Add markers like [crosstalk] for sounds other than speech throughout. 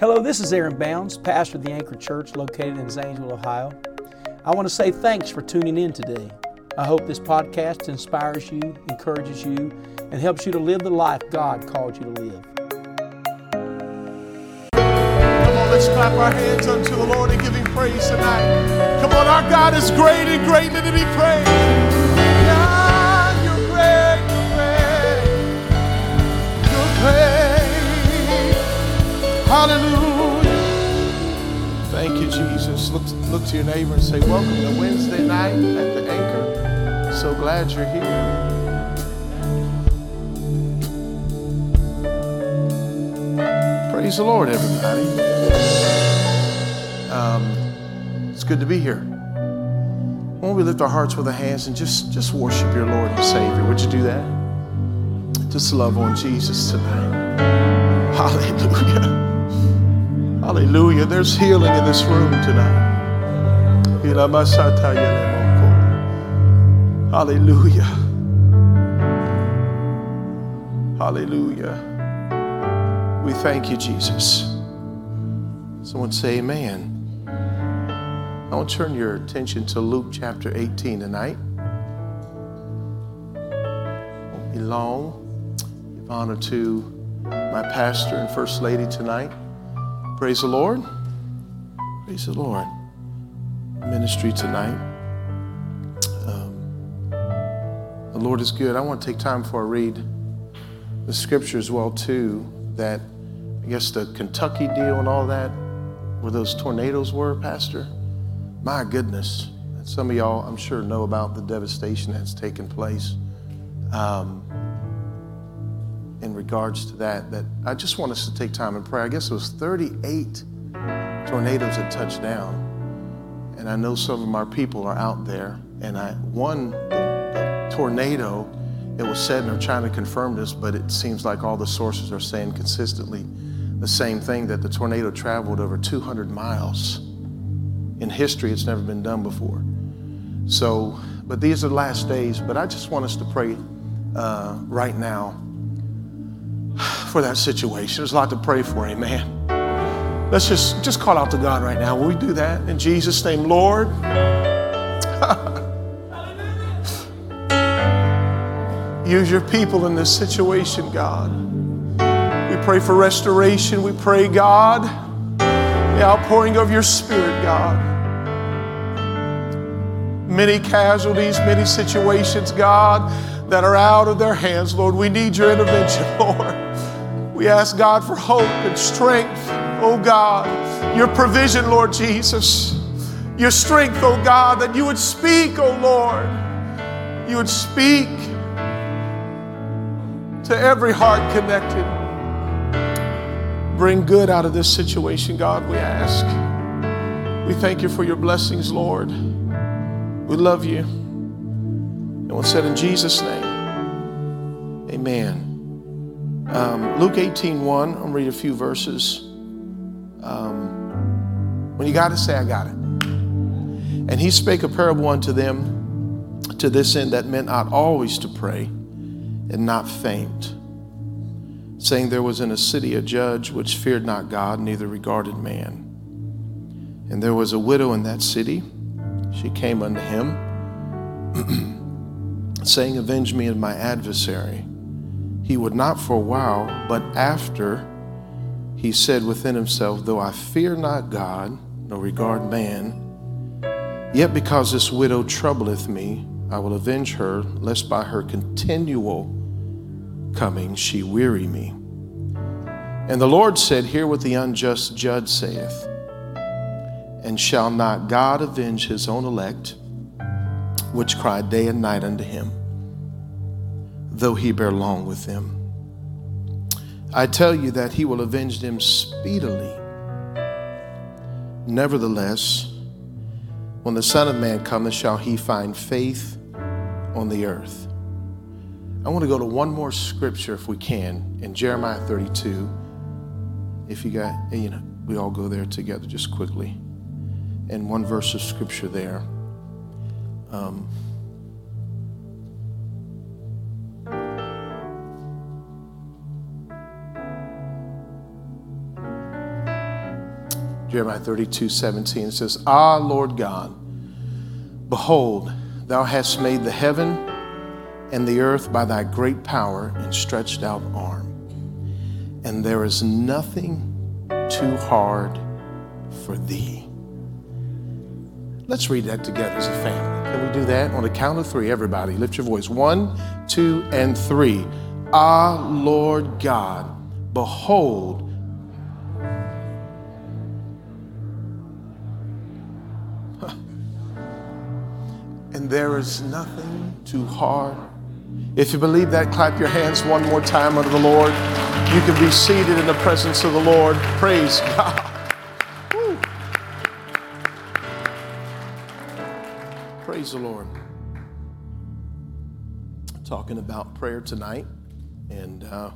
Hello, this is Aaron Bounds, pastor of the Anchor Church located in Zanesville, Ohio. I want to say thanks for tuning in today. I hope this podcast inspires you, encourages you, and helps you to live the life God called you to live. Come on, let's clap our hands unto the Lord and give him praise tonight. Come on, our God is great and greatly to be praised. Hallelujah. Thank you, Jesus. Look, look to your neighbor and say, Welcome to Wednesday night at the Anchor. So glad you're here. Praise the Lord, everybody. Um, it's good to be here. Why don't we lift our hearts with our hands and just, just worship your Lord and Savior? Would you do that? Just love on Jesus tonight. [laughs] Hallelujah. Hallelujah. There's healing in this room tonight. Hallelujah. Hallelujah. We thank you, Jesus. Someone say amen. I want to turn your attention to Luke chapter 18 tonight. Won't be long. Give honor to my pastor and first lady tonight. Praise the Lord. Praise the Lord. Ministry tonight. Um, the Lord is good. I want to take time before I read the scripture as well too. That I guess the Kentucky deal and all that, where those tornadoes were, Pastor. My goodness. Some of y'all, I'm sure, know about the devastation that's taken place. Um, in regards to that, that I just want us to take time and pray. I guess it was 38 tornadoes that touched down. And I know some of our people are out there. And I one the, the tornado, it was said, and I'm trying to confirm this, but it seems like all the sources are saying consistently the same thing that the tornado traveled over 200 miles. In history, it's never been done before. So, but these are the last days. But I just want us to pray uh, right now for that situation. There's a lot to pray for, amen. Let's just, just call out to God right now. Will we do that in Jesus' name, Lord? [laughs] Use your people in this situation, God. We pray for restoration. We pray, God, the outpouring of your Spirit, God. Many casualties, many situations, God, that are out of their hands, Lord. We need your intervention, [laughs] Lord. We ask God for hope and strength, oh God. Your provision, Lord Jesus. Your strength, oh God, that you would speak, oh Lord. You would speak to every heart connected. Bring good out of this situation, God, we ask. We thank you for your blessings, Lord. We love you. And we said in Jesus' name, amen. Um, Luke 18 1, I'm read a few verses. Um, when you got it, say, I got it. And he spake a parable unto them to this end that men ought always to pray and not faint, saying, There was in a city a judge which feared not God, neither regarded man. And there was a widow in that city. She came unto him, [clears throat] saying, Avenge me of my adversary. He would not for a while, but after he said within himself, Though I fear not God, nor regard man, yet because this widow troubleth me, I will avenge her, lest by her continual coming she weary me. And the Lord said, Hear what the unjust judge saith. And shall not God avenge his own elect, which cry day and night unto him, though he bear long with them? I tell you that he will avenge them speedily. Nevertheless, when the Son of Man cometh, shall he find faith on the earth? I want to go to one more scripture if we can in Jeremiah 32. If you got, you know, we all go there together just quickly. And one verse of scripture there. Um, Jeremiah 32 17 says, Ah, Lord God, behold, thou hast made the heaven and the earth by thy great power and stretched out arm. And there is nothing too hard for thee. Let's read that together as a family. Can we do that? On the count of three, everybody, lift your voice. One, two, and three. Ah, Lord God, behold, there is nothing too hard. If you believe that, clap your hands one more time unto the Lord. You can be seated in the presence of the Lord. Praise [laughs] God. Woo. Praise the Lord. Talking about prayer tonight, and uh,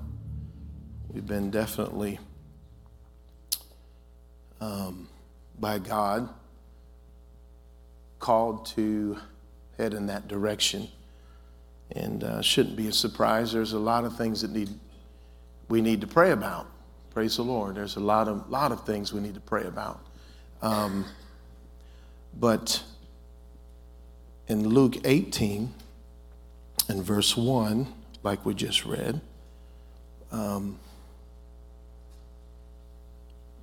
we've been definitely um, by God called to head in that direction. And uh, shouldn't be a surprise. There's a lot of things that need we need to pray about. Praise the Lord. There's a lot of lot of things we need to pray about. Um, but in Luke 18 and verse 1, like we just read, um,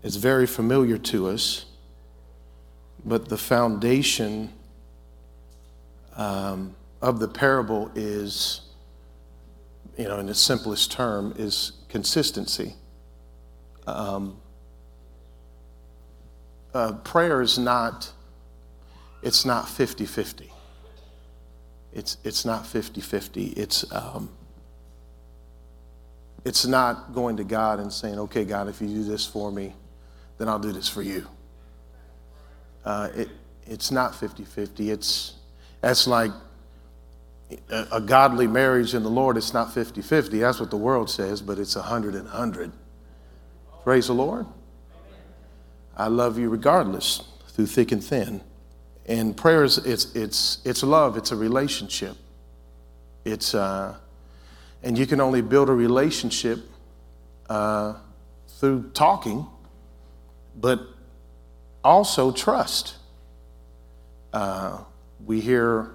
it's very familiar to us, but the foundation um, of the parable is, you know, in its simplest term, is consistency. Um, uh, prayer is not, it's not 50 50. It's, it's not 50 50. It's, um, it's not going to God and saying, okay, God, if you do this for me, then I'll do this for you. Uh, it, it's not 50 50. It's, that's like a, a godly marriage in the Lord, it's not 50 50. That's what the world says, but it's 100 and 100. Praise the Lord. I love you regardless, through thick and thin. And prayer is it's, it's, it's love, it's a relationship. It's, uh, and you can only build a relationship uh, through talking, but also trust. Uh, we hear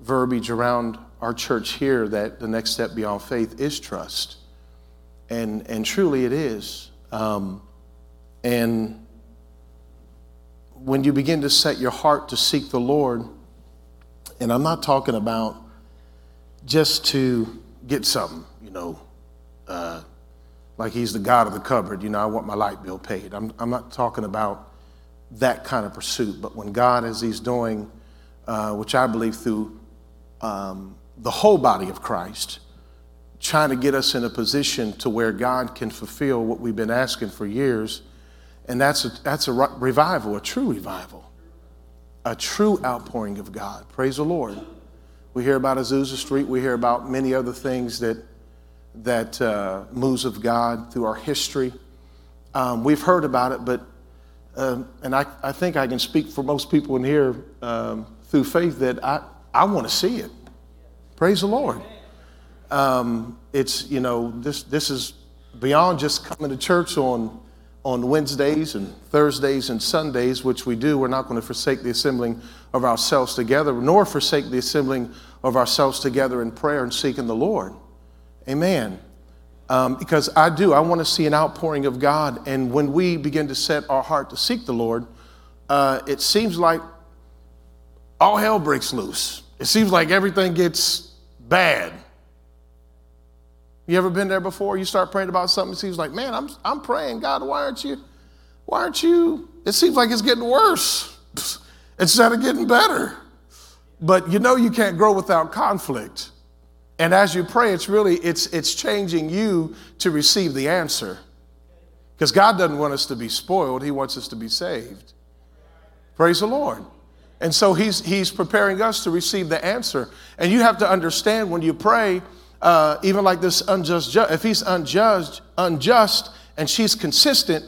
verbiage around our church here that the next step beyond faith is trust. And, and truly it is. Um, and when you begin to set your heart to seek the Lord, and I'm not talking about just to get something, you know, uh, like he's the God of the cupboard, you know, I want my light bill paid. I'm, I'm not talking about that kind of pursuit, but when God, as he's doing, uh, which I believe through um, the whole body of Christ, trying to get us in a position to where God can fulfill what we've been asking for years. And that's a, that's a revival, a true revival, a true outpouring of God. Praise the Lord. We hear about Azusa Street. We hear about many other things that, that uh, moves of God through our history. Um, we've heard about it, but, um, and I, I think I can speak for most people in here um, through faith that I, I want to see it. Praise the Lord. Um, it's, you know, this, this is beyond just coming to church on, on Wednesdays and Thursdays and Sundays, which we do. We're not going to forsake the assembling of ourselves together, nor forsake the assembling of ourselves together in prayer and seeking the Lord. Amen. Um, because I do, I want to see an outpouring of God. And when we begin to set our heart to seek the Lord, uh, it seems like all hell breaks loose. It seems like everything gets bad. You ever been there before? You start praying about something, it seems like, man, I'm, I'm praying, God, why aren't you, why aren't you? It seems like it's getting worse [laughs] instead of getting better. But you know you can't grow without conflict. And as you pray, it's really, it's, it's changing you to receive the answer. Because God doesn't want us to be spoiled, He wants us to be saved. Praise the Lord. And so he's, he's preparing us to receive the answer. And you have to understand when you pray, uh, even like this unjust judge, if he's unjust, unjust and she's consistent,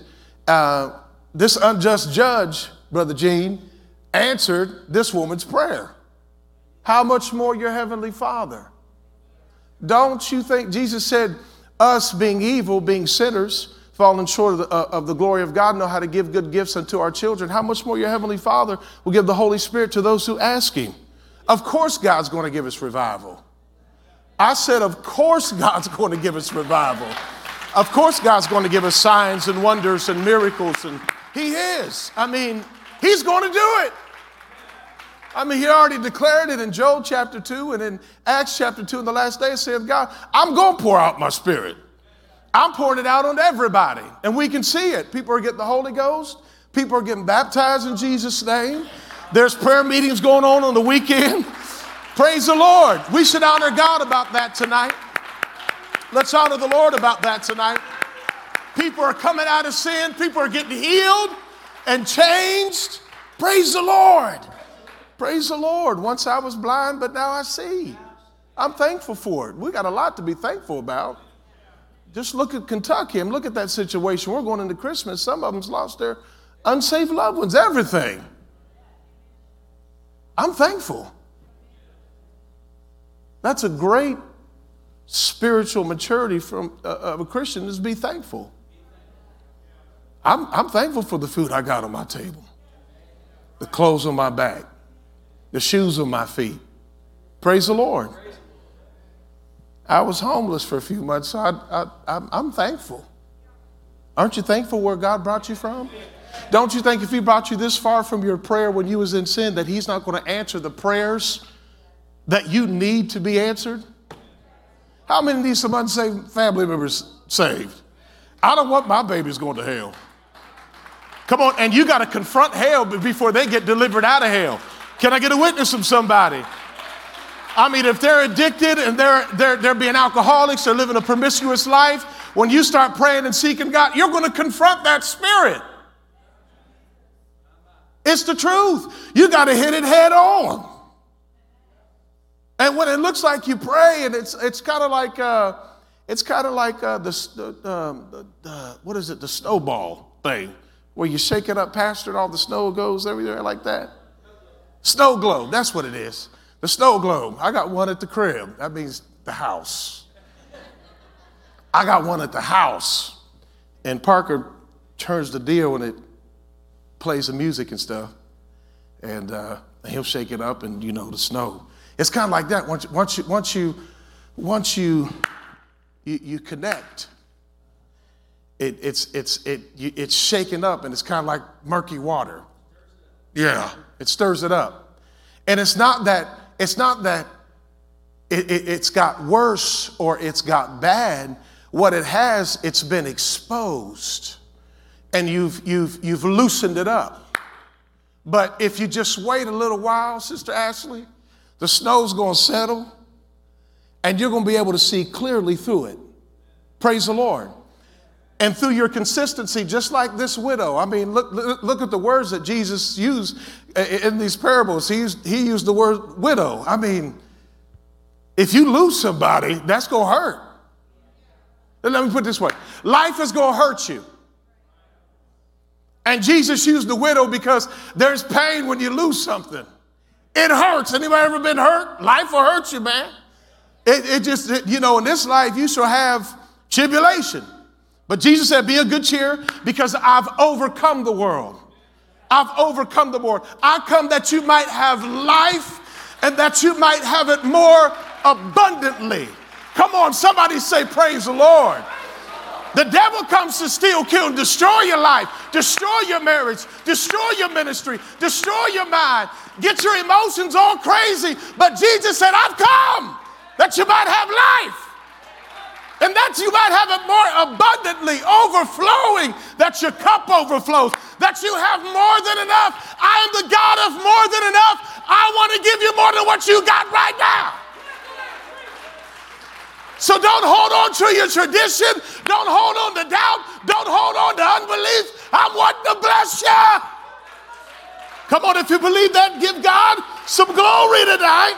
uh, this unjust judge, Brother Gene, answered this woman's prayer. How much more your heavenly Father? Don't you think Jesus said, us being evil, being sinners, fallen short of the, uh, of the glory of God, know how to give good gifts unto our children, how much more your Heavenly Father will give the Holy Spirit to those who ask Him? Of course, God's going to give us revival. I said, Of course, God's going to give us revival. Of course, God's going to give us signs and wonders and miracles, and He is. I mean, He's going to do it. I mean, He already declared it in Joel chapter 2 and in Acts chapter 2 in the last days, saying, God, I'm going to pour out my Spirit. I'm pouring it out on everybody, and we can see it. People are getting the Holy Ghost, people are getting baptized in Jesus' name. There's prayer meetings going on on the weekend. Praise the Lord. We should honor God about that tonight. Let's honor the Lord about that tonight. People are coming out of sin, people are getting healed and changed. Praise the Lord. Praise the Lord. Once I was blind, but now I see. I'm thankful for it. We got a lot to be thankful about. Just look at Kentucky and look at that situation. We're going into Christmas. Some of them's lost their unsafe loved ones, everything. I'm thankful. That's a great spiritual maturity from uh, of a Christian is be thankful. I'm, I'm thankful for the food I got on my table, the clothes on my back, the shoes on my feet. Praise the Lord. I was homeless for a few months, so I, I, I'm thankful. Aren't you thankful where God brought you from? Don't you think if He brought you this far from your prayer when you was in sin, that He's not going to answer the prayers that you need to be answered? How many need some unsaved family members saved? I don't want my babies going to hell. Come on, and you got to confront hell before they get delivered out of hell. Can I get a witness from somebody? I mean, if they're addicted and they're, they're, they're being alcoholics, they're living a promiscuous life, when you start praying and seeking God, you're going to confront that spirit. It's the truth. You got to hit it head on. And when it looks like you pray, and it's it's kind of like uh, it's kind of like uh, the, the, um, the, the, what is it the snowball thing where you shake it up, pastor, and all the snow goes everywhere like that. Snow globe, that's what it is. The snow globe. I got one at the crib. That means the house. I got one at the house, and Parker turns the deal and it plays the music and stuff, and uh, he'll shake it up, and you know the snow. It's kind of like that. Once, once you, once you, once you, you, you connect, it, it's, it's, it, it's shaken up, and it's kind of like murky water. Yeah, it stirs it up, and it's not that, it's not that it, it, it's got worse or it's got bad. What it has, it's been exposed and you've, you've, you've loosened it up. But if you just wait a little while, Sister Ashley, the snow's to settle and you're to be able to see clearly through it. Praise the Lord. And through your consistency, just like this widow. I mean, look, look, at the words that Jesus used in these parables. He used, he used the word widow. I mean, if you lose somebody, that's going to hurt. let me put this way life is going to hurt you. And Jesus used the widow because there's pain when you lose something. It hurts. Anybody ever been hurt? Life will hurt you, man. It, it just, it, you know, in this life, you shall have tribulation. But Jesus said, Be a good cheer because I've overcome the world. I've overcome the world. I come that you might have life and that you might have it more abundantly. Come on, somebody say, Praise the Lord. The devil comes to steal, kill, and destroy your life, destroy your marriage, destroy your ministry, destroy your mind, get your emotions all crazy. But Jesus said, I've come that you might have life. And that you might have it more abundantly, overflowing, that your cup overflows, that you have more than enough. I am the God of more than enough. I want to give you more than what you got right now. So don't hold on to your tradition. Don't hold on to doubt. Don't hold on to unbelief. I'm wanting to bless you. Come on, if you believe that, give God some glory tonight.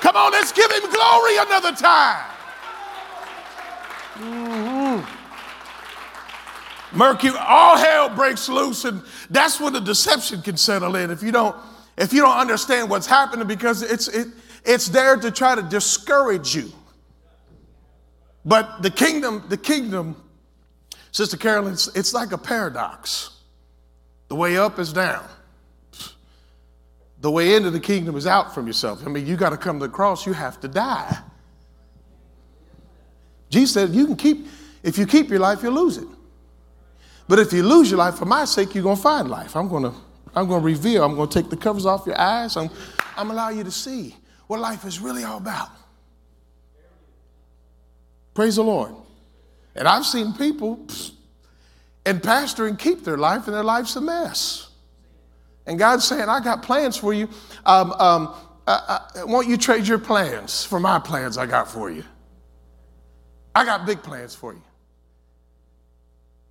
Come on, let's give him glory another time. Mm-hmm. Mercury, all hell breaks loose, and that's when the deception can settle in. If you don't, if you don't understand what's happening, because it's it, it's there to try to discourage you. But the kingdom, the kingdom Sister Carolyn, it's, it's like a paradox. The way up is down. The way into the kingdom is out from yourself. I mean, you got to come to the cross, you have to die. Jesus said, you can keep, if you keep your life, you'll lose it. But if you lose your life for my sake, you're going to find life. I'm going to, I'm going to reveal, I'm going to take the covers off your eyes. I'm, I'm allow you to see what life is really all about. Praise the Lord. And I've seen people and pastor and keep their life, and their life's a mess. And God's saying, I got plans for you. Um, um, I, I, won't you trade your plans for my plans I got for you? I got big plans for you.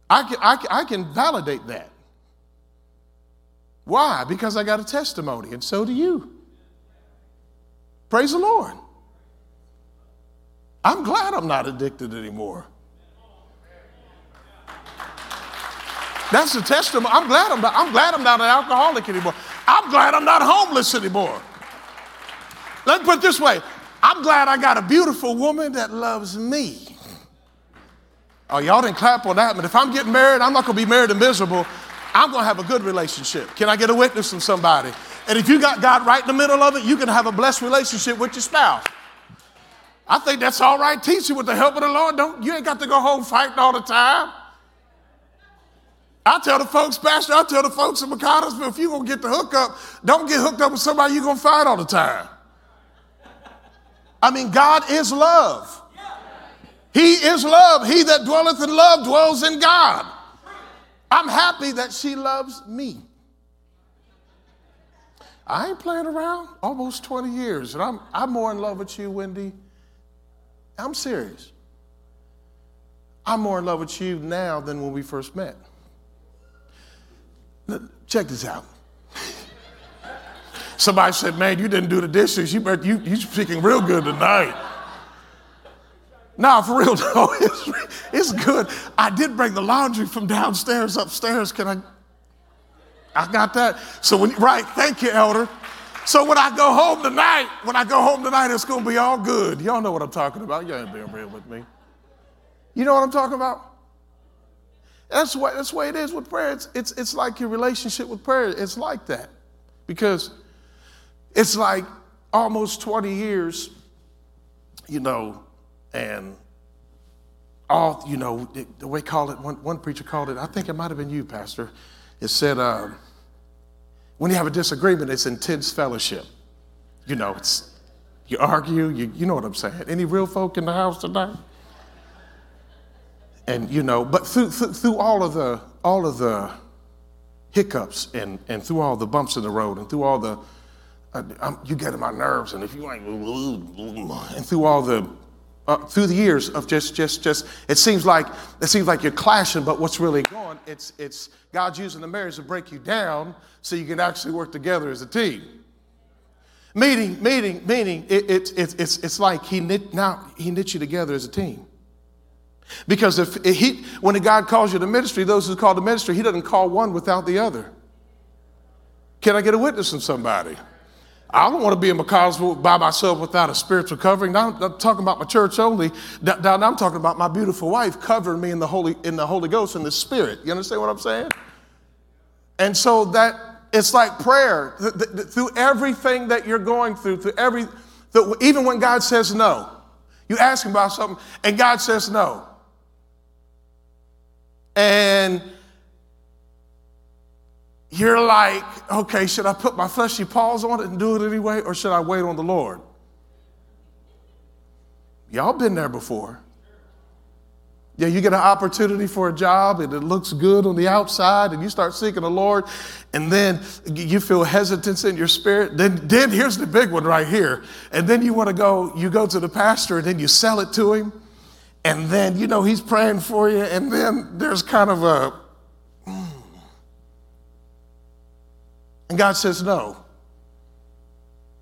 I can, I, I can validate that. Why? Because I got a testimony, and so do you. Praise the Lord. I'm glad I'm not addicted anymore. That's a testimony. I'm glad I'm not, I'm glad I'm not an alcoholic anymore. I'm glad I'm not homeless anymore. Let me put it this way I'm glad I got a beautiful woman that loves me. Oh, y'all didn't clap on that, but if I'm getting married, I'm not going to be married and miserable. I'm going to have a good relationship. Can I get a witness from somebody? And if you got God right in the middle of it, you can have a blessed relationship with your spouse. I think that's all right. Teach you with the help of the Lord. Don't you ain't got to go home fighting all the time. I tell the folks, Pastor, I tell the folks in McConnelsville, if you're gonna get the hookup, don't get hooked up with somebody you're gonna fight all the time. I mean, God is love. He is love. He that dwelleth in love dwells in God. I'm happy that she loves me. I ain't playing around. Almost 20 years, and I'm, I'm more in love with you, Wendy. I'm serious. I'm more in love with you now than when we first met. Check this out. [laughs] Somebody said, Man, you didn't do the dishes. You, you, you speaking real good tonight. No, for real, [laughs] no, it's, it's good. I did bring the laundry from downstairs upstairs. Can I? I got that. So when, right, thank you, elder. So when I go home tonight, when I go home tonight, it's gonna be all good. Y'all know what I'm talking about. Y'all ain't being real with me. You know what I'm talking about? That's what that's the way it is with prayer. It's, it's, it's like your relationship with prayer. It's like that. Because it's like almost 20 years, you know, and all, you know, the way called it, one, one preacher called it, I think it might have been you, Pastor. It said, uh, when you have a disagreement, it's intense fellowship. You know, it's you argue, you, you know what I'm saying. Any real folk in the house tonight? And you know, but through, through, through all of the all of the hiccups and, and through all the bumps in the road and through all the you get in my nerves and if you ain't and through all the uh, through the years of just, just, just, it seems like it seems like you're clashing, but what's really going? It's, it's God's using the marriage to break you down so you can actually work together as a team. Meaning, meaning, meaning, it, it, it, it's, it's like he knit, now he knit you together as a team. Because if he, when God calls you to ministry, those who call to ministry, he doesn't call one without the other. Can I get a witness from somebody? I don't want to be in McConnelsville by myself without a spiritual covering. Now, I'm not talking about my church only. Now, I'm talking about my beautiful wife covering me in the Holy, in the Holy Ghost and the Spirit. You understand what I'm saying? And so that it's like prayer. Through everything that you're going through, through every, even when God says no, you ask Him about something and God says no. And you're like, okay, should I put my fleshy paws on it and do it anyway, or should I wait on the Lord? Y'all been there before. Yeah, you get an opportunity for a job and it looks good on the outside, and you start seeking the Lord, and then you feel hesitance in your spirit. Then, then here's the big one right here. And then you want to go, you go to the pastor, and then you sell it to him, and then you know he's praying for you, and then there's kind of a And God says no.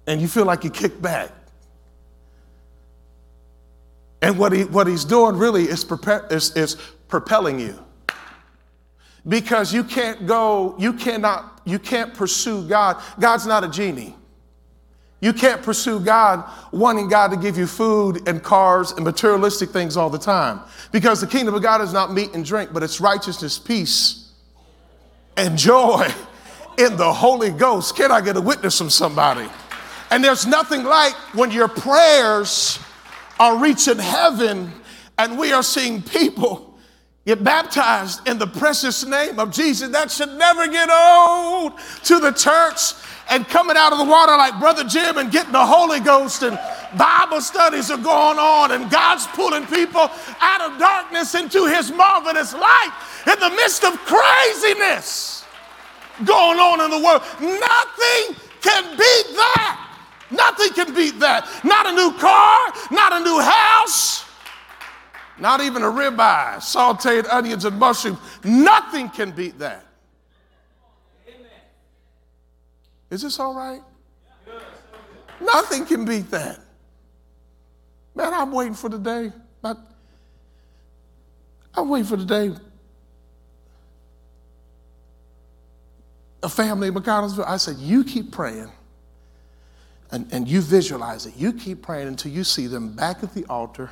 And you feel like you kick back. And what, he, what he's doing really is, is, is propelling you. Because you can't go, you cannot, you can't pursue God. God's not a genie. You can't pursue God wanting God to give you food and cars and materialistic things all the time. Because the kingdom of God is not meat and drink, but it's righteousness, peace, and joy [laughs] in the Holy Ghost. Can I get a witness from somebody? And there's nothing like when your prayers are reaching heaven and we are seeing people get baptized in the precious name of Jesus. That should never get old to the church and coming out of the water like Brother Jim and getting the Holy Ghost and Bible studies are going on and God's pulling people out of darkness into his marvelous light in the midst of craziness going on in the world. Nothing can beat that. Nothing can beat that. Not a new car, not a new house, not even a ribeye, sauteed onions and mushrooms. Nothing can beat that. Is this all right? Nothing can beat that. Man, I'm waiting for the day. I'm waiting for the day. A family in McConnelsville, I said, you keep praying and, and you visualize it. You keep praying until you see them back at the altar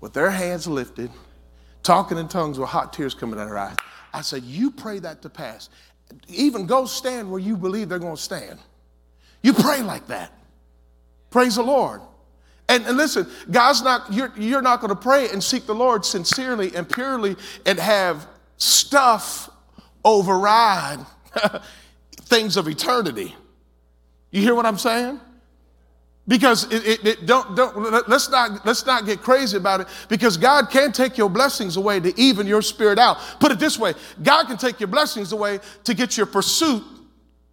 with their hands lifted, talking in tongues with hot tears coming out of their eyes. I said, You pray that to pass even go stand where you believe they're going to stand. You pray like that. Praise the Lord. And, and listen, God's not, you're, you're not going to pray and seek the Lord sincerely and purely and have stuff override [laughs] things of eternity. You hear what I'm saying? Because it, it, it, don't, don't, let's, not, let's not get crazy about it because God can take your blessings away to even your spirit out. Put it this way God can take your blessings away to get your pursuit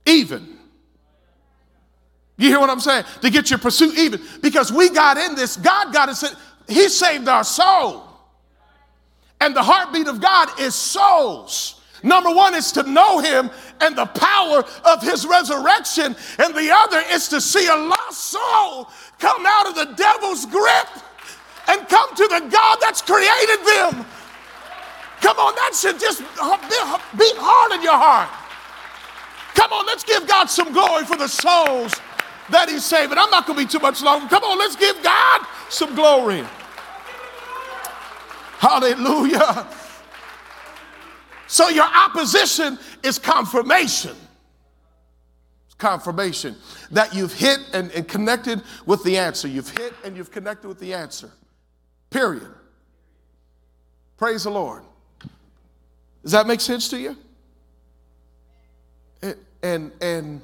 even. You hear what I'm saying? To get your pursuit even. Because we got in this, God got us, He saved our soul. And the heartbeat of God is souls. Number one is to know him and the power of his resurrection, and the other is to see a lost soul come out of the devil's grip and come to the God that's created them. Come on, that should just beat hard in your heart. Come on, let's give God some glory for the souls that he's saving. I'm not going to be too much longer. Come on, let's give God some glory. Hallelujah. So your opposition is confirmation. It's confirmation that you've hit and, and connected with the answer. You've hit and you've connected with the answer. Period. Praise the Lord. Does that make sense to you? And and, and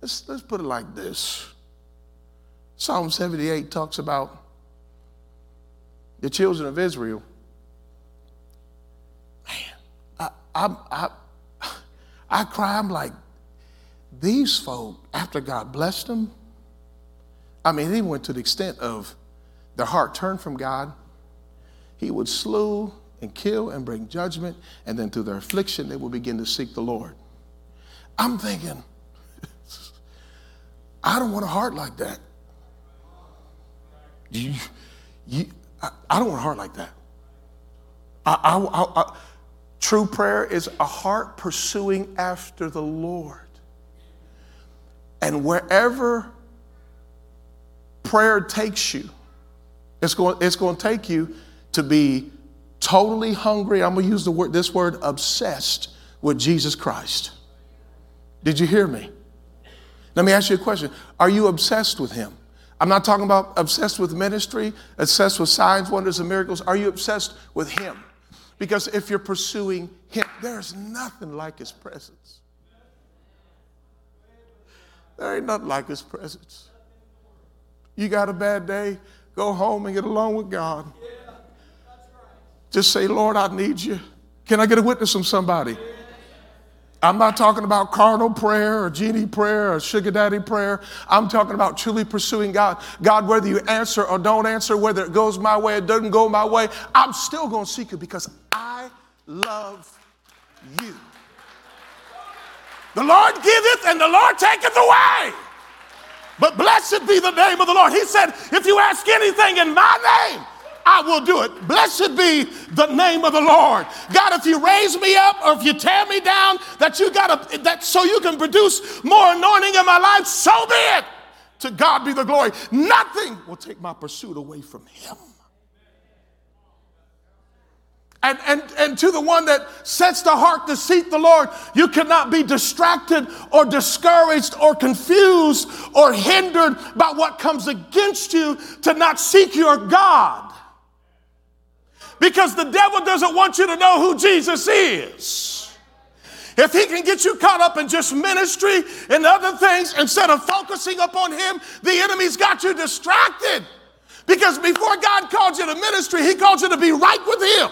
let's let's put it like this. Psalm 78 talks about the children of Israel, man, I, I, I, I cry. I'm like, these folk, after God blessed them, I mean, they went to the extent of their heart turned from God. He would slew and kill and bring judgment, and then through their affliction, they would begin to seek the Lord. I'm thinking, I don't want a heart like that. You, you, I, I don't want a heart like that. I, I, true prayer is a heart pursuing after the Lord. And wherever prayer takes you, it's going, it's going to take you to be totally hungry. I'm going to use the word, this word, obsessed with Jesus Christ. Did you hear me? Let me ask you a question. Are you obsessed with him? I'm not talking about obsessed with ministry, obsessed with signs, wonders, and miracles. Are you obsessed with Him? Because if you're pursuing Him, there's nothing like His presence. There ain't nothing like His presence. You got a bad day, go home and get along with God. Just say, Lord, I need you. Can I get a witness from somebody? I'm not talking about carnal prayer or genie prayer or sugar daddy prayer. I'm talking about truly pursuing God. God, whether you answer or don't answer, whether it goes my way or doesn't go my way, I'm still going to seek you because I love you. The Lord giveth and the Lord taketh away. But blessed be the name of the Lord. He said, if you ask anything in my name, I will do it. Blessed be the name of the Lord. God, if you raise me up or if you tear me down, that you got to, that so you can produce more anointing in my life, so be it. To God be the glory. Nothing will take my pursuit away from Him. And, and, and to the one that sets the heart to seek the Lord, you cannot be distracted or discouraged or confused or hindered by what comes against you to not seek your God. Because the devil doesn't want you to know who Jesus is. If he can get you caught up in just ministry and other things instead of focusing upon him, the enemy's got you distracted. Because before God called you to ministry, he called you to be right with him.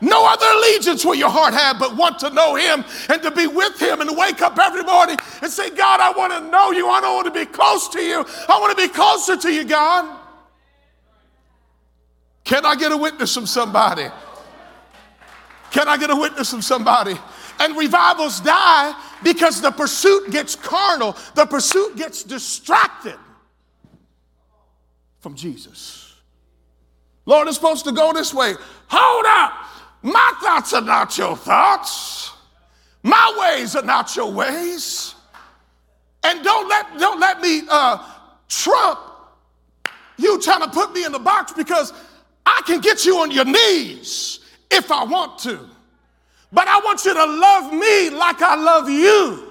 No other allegiance will your heart have but want to know him and to be with him and wake up every morning and say, God, I want to know you. I don't want to be close to you. I want to be closer to you, God. Can I get a witness from somebody? Can I get a witness from somebody? And revivals die because the pursuit gets carnal, the pursuit gets distracted from Jesus. Lord, it's supposed to go this way. Hold up. My thoughts are not your thoughts. My ways are not your ways. And don't let, don't let me uh, trump you trying to put me in the box because I can get you on your knees if I want to. But I want you to love me like I love you.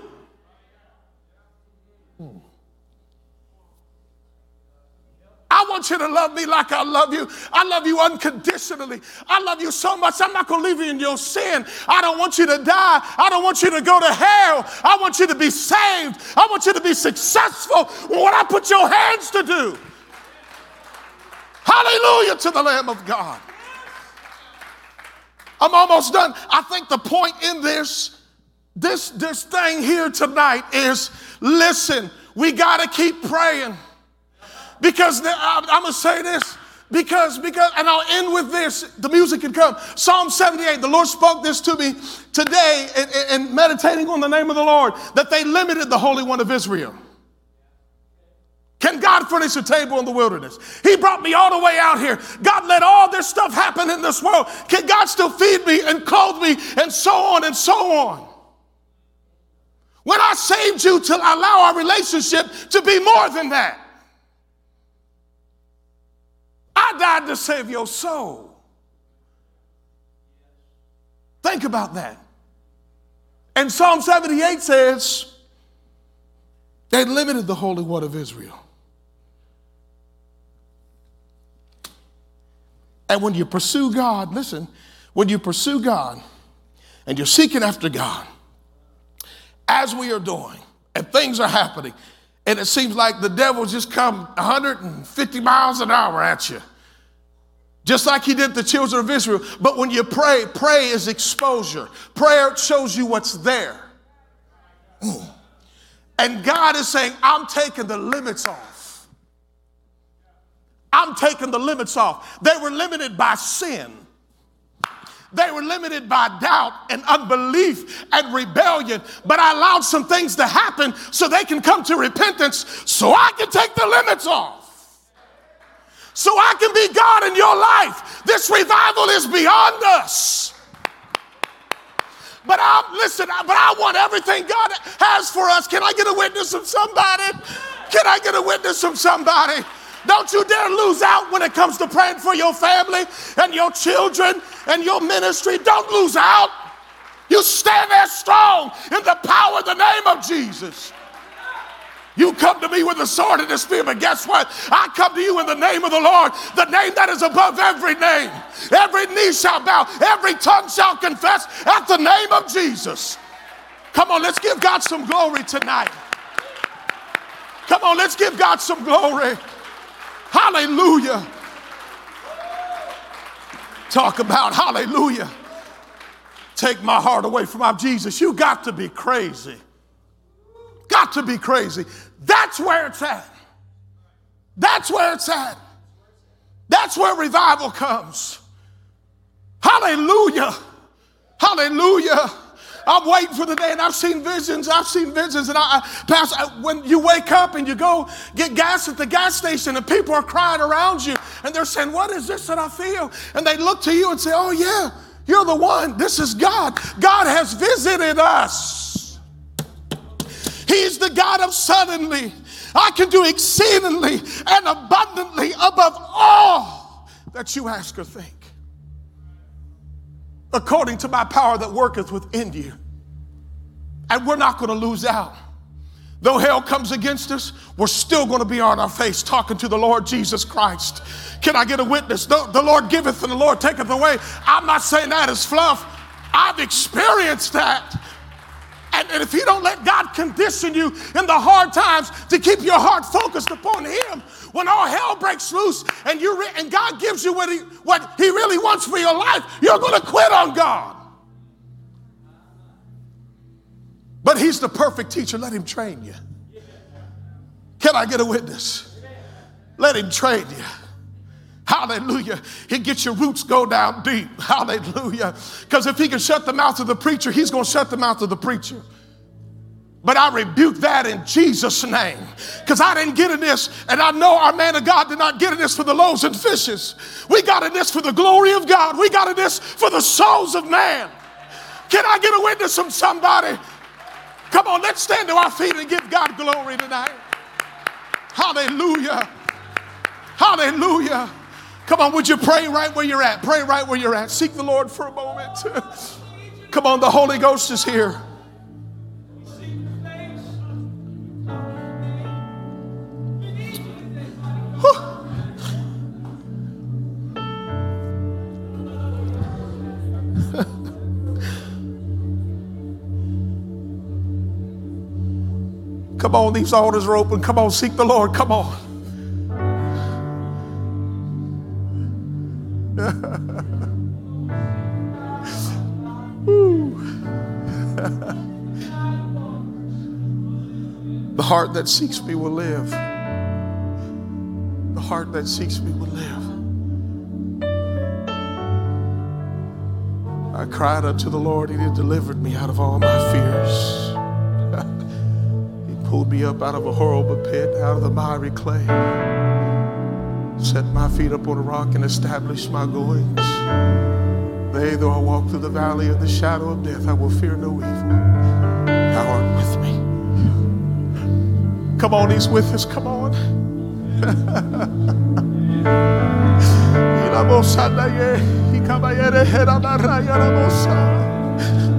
I want you to love me like I love you. I love you unconditionally. I love you so much. I'm not going to leave you in your sin. I don't want you to die. I don't want you to go to hell. I want you to be saved. I want you to be successful what I put your hands to do. Hallelujah to the Lamb of God. I'm almost done. I think the point in this, this, this thing here tonight is listen, we got to keep praying. Because the, I, I'm going to say this. Because, because, and I'll end with this. The music can come. Psalm 78, the Lord spoke this to me today in, in meditating on the name of the Lord, that they limited the Holy One of Israel. Can God furnish a table in the wilderness? He brought me all the way out here. God let all this stuff happen in this world. Can God still feed me and clothe me and so on and so on? When I saved you to allow our relationship to be more than that. I died to save your soul. Think about that. And Psalm 78 says, they limited the Holy One of Israel. And when you pursue God, listen, when you pursue God and you're seeking after God, as we are doing, and things are happening, and it seems like the devil just come 150 miles an hour at you, just like he did the children of Israel. But when you pray, pray is exposure. Prayer shows you what's there. Mm. And God is saying, I'm taking the limits off. I'm taking the limits off. They were limited by sin. They were limited by doubt and unbelief and rebellion, but I allowed some things to happen so they can come to repentance so I can take the limits off. So I can be God in your life. This revival is beyond us. But I listen, but I want everything God has for us. Can I get a witness from somebody? Can I get a witness from somebody? Don't you dare lose out when it comes to praying for your family and your children and your ministry. Don't lose out. You stand there strong in the power of the name of Jesus. You come to me with the sword and the spear, but guess what? I come to you in the name of the Lord, the name that is above every name. Every knee shall bow, every tongue shall confess at the name of Jesus. Come on, let's give God some glory tonight. Come on, let's give God some glory. Hallelujah. Talk about hallelujah. Take my heart away from my Jesus. You got to be crazy. Got to be crazy. That's where it's at. That's where it's at. That's where revival comes. Hallelujah. Hallelujah. I'm waiting for the day, and I've seen visions. I've seen visions, and I, I pass when you wake up and you go get gas at the gas station, and people are crying around you, and they're saying, "What is this that I feel?" And they look to you and say, "Oh yeah, you're the one. This is God. God has visited us. He's the God of suddenly. I can do exceedingly and abundantly above all that you ask or think." According to my power that worketh within you. And we're not going to lose out. Though hell comes against us, we're still going to be on our face talking to the Lord Jesus Christ. Can I get a witness? The, the Lord giveth and the Lord taketh away. I'm not saying that is fluff. I've experienced that. And, and if you don't let God condition you in the hard times to keep your heart focused upon Him, when all hell breaks loose and you re- and God gives you what he, what he really wants for your life, you're going to quit on God. But He's the perfect teacher. Let Him train you. Can I get a witness? Let Him train you. Hallelujah. He gets your roots go down deep. Hallelujah. Because if he can shut the mouth of the preacher, he's going to shut the mouth of the preacher. But I rebuke that in Jesus' name. Because I didn't get in this, and I know our man of God did not get in this for the loaves and fishes. We got in this for the glory of God. We got in this for the souls of man. Can I get a witness from somebody? Come on, let's stand to our feet and give God glory tonight. Hallelujah. Hallelujah. Come on, would you pray right where you're at? Pray right where you're at. Seek the Lord for a moment. [laughs] Come on, the Holy Ghost is here. Come on, these altars are open. Come on, seek the Lord. Come on. [laughs] the heart that seeks me will live. The heart that seeks me will live. I cried unto the Lord, and He delivered me out of all my fears. Pulled me up out of a horrible pit, out of the miry clay set my feet up on a rock and establish my goings. They, though I walk through the valley of the shadow of death, I will fear no evil. Thou art with me. Come on, he's with us. Come on. [laughs]